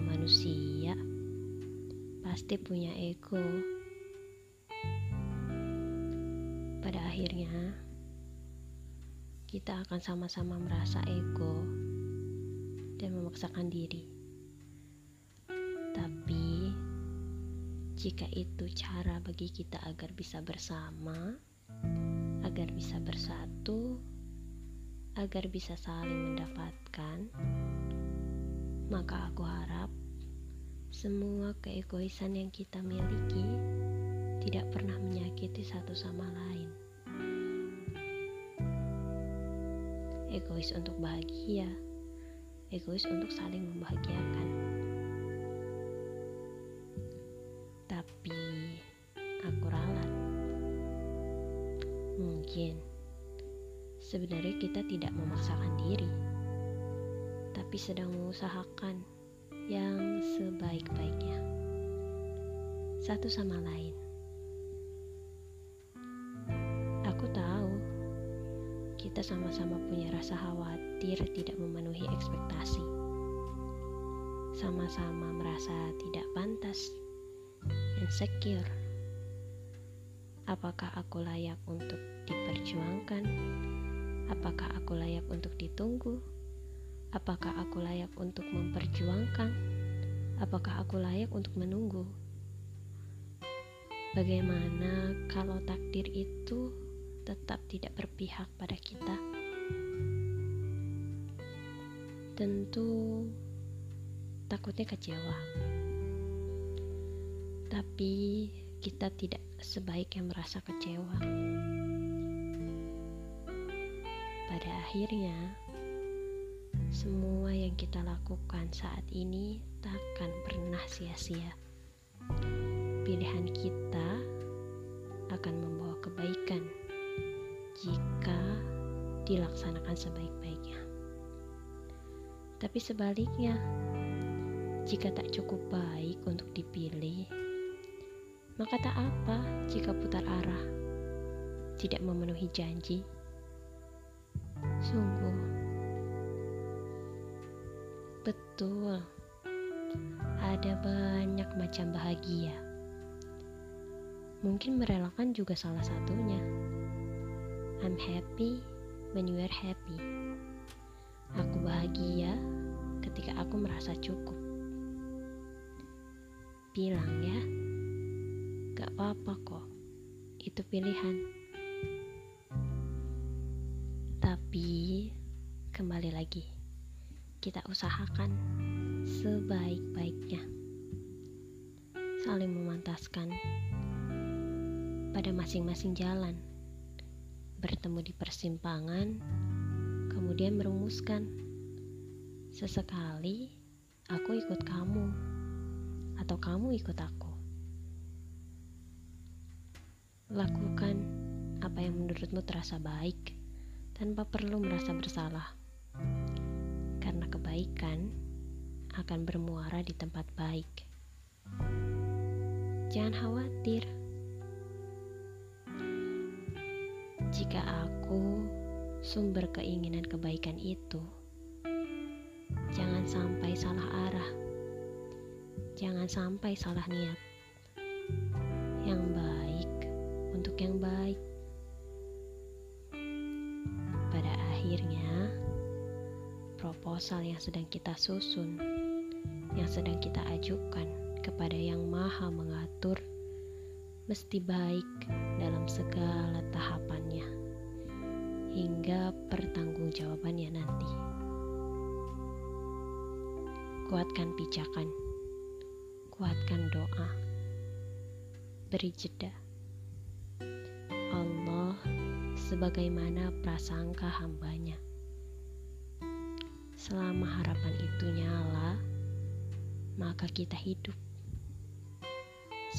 manusia pasti punya ego. Pada akhirnya, kita akan sama-sama merasa ego dan memaksakan diri. Tapi, jika itu cara bagi kita agar bisa bersama, agar bisa bersatu, agar bisa saling mendapatkan, maka aku harap semua keegoisan yang kita miliki tidak pernah menyakiti satu sama lain. Egois untuk bahagia, egois untuk saling membahagiakan. Tapi aku ralat. Mungkin sebenarnya kita tidak memaksakan diri tapi sedang mengusahakan yang sebaik-baiknya satu sama lain. Aku tahu kita sama-sama punya rasa khawatir tidak memenuhi ekspektasi. Sama-sama merasa tidak pantas, insecure. Apakah aku layak untuk diperjuangkan? Apakah aku layak untuk ditunggu? Apakah aku layak untuk memperjuangkan? Apakah aku layak untuk menunggu? Bagaimana kalau takdir itu tetap tidak berpihak pada kita? Tentu takutnya kecewa. Tapi kita tidak sebaik yang merasa kecewa. Pada akhirnya, semua yang kita lakukan saat ini takkan pernah sia-sia. Pilihan kita akan membawa kebaikan jika dilaksanakan sebaik-baiknya. Tapi sebaliknya, jika tak cukup baik untuk dipilih, maka tak apa jika putar arah, tidak memenuhi janji. Sungguh, Betul, ada banyak macam bahagia. Mungkin merelakan juga salah satunya. I'm happy when you are happy. Aku bahagia ketika aku merasa cukup. Bilang ya, gak apa-apa kok. Itu pilihan. Tapi kembali lagi kita usahakan sebaik-baiknya. Saling memantaskan pada masing-masing jalan. Bertemu di persimpangan, kemudian merumuskan. Sesekali aku ikut kamu, atau kamu ikut aku. Lakukan apa yang menurutmu terasa baik tanpa perlu merasa bersalah karena kebaikan akan bermuara di tempat baik. Jangan khawatir jika aku sumber keinginan kebaikan itu. Jangan sampai salah arah, jangan sampai salah niat. Yang baik untuk yang baik. Proposal yang sedang kita susun, yang sedang kita ajukan kepada Yang Maha Mengatur, mesti baik dalam segala tahapannya hingga pertanggungjawabannya nanti. Kuatkan pijakan, kuatkan doa, beri jeda. Allah sebagaimana prasangka hambanya Selama harapan itu nyala, maka kita hidup.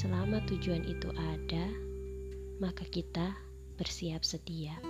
Selama tujuan itu ada, maka kita bersiap sedia.